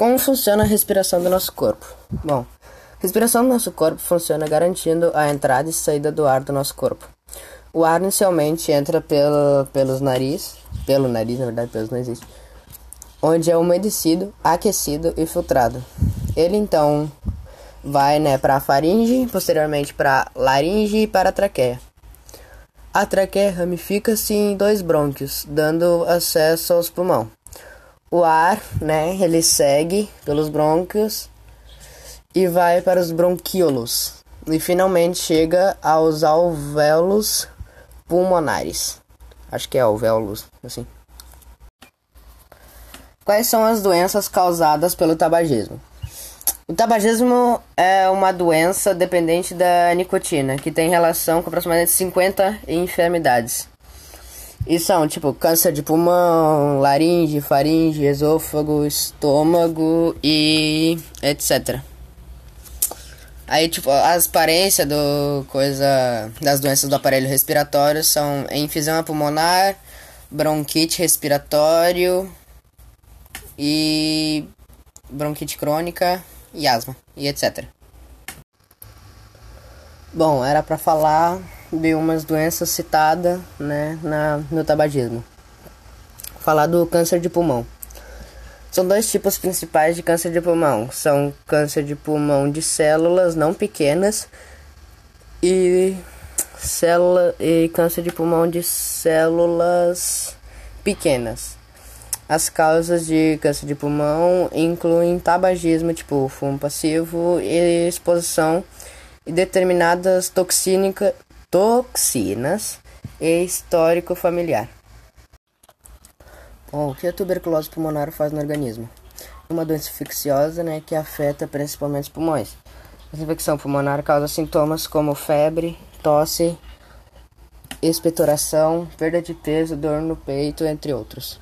Como funciona a respiração do nosso corpo? Bom, a respiração do nosso corpo funciona garantindo a entrada e saída do ar do nosso corpo. O ar inicialmente entra pelo, pelos nariz, pelo nariz, na verdade, pelos não existe, onde é umedecido, aquecido e filtrado. Ele então vai né, para a faringe, posteriormente para laringe e para a traqueia. A traqueia ramifica-se em dois brônquios, dando acesso aos pulmões. O ar, né, ele segue pelos brônquios e vai para os bronquíolos e finalmente chega aos alvéolos pulmonares. Acho que é alvéolos, assim. Quais são as doenças causadas pelo tabagismo? O tabagismo é uma doença dependente da nicotina, que tem relação com aproximadamente 50 enfermidades. E são tipo câncer de pulmão, laringe, faringe, esôfago, estômago e etc. Aí, tipo, as aparências do coisa das doenças do aparelho respiratório são enfisema pulmonar, bronquite respiratório e bronquite crônica e asma e etc. Bom, era para falar de umas doenças citadas, né, na, no tabagismo. Falar do câncer de pulmão. São dois tipos principais de câncer de pulmão. São câncer de pulmão de células não pequenas e célula e câncer de pulmão de células pequenas. As causas de câncer de pulmão incluem tabagismo, tipo fumo passivo, e exposição e determinadas toxínica, toxinas e histórico familiar. Bom, o que a tuberculose pulmonar faz no organismo? Uma doença infecciosa né, que afeta principalmente os pulmões. A infecção pulmonar causa sintomas como febre, tosse, expectoração, perda de peso, dor no peito, entre outros.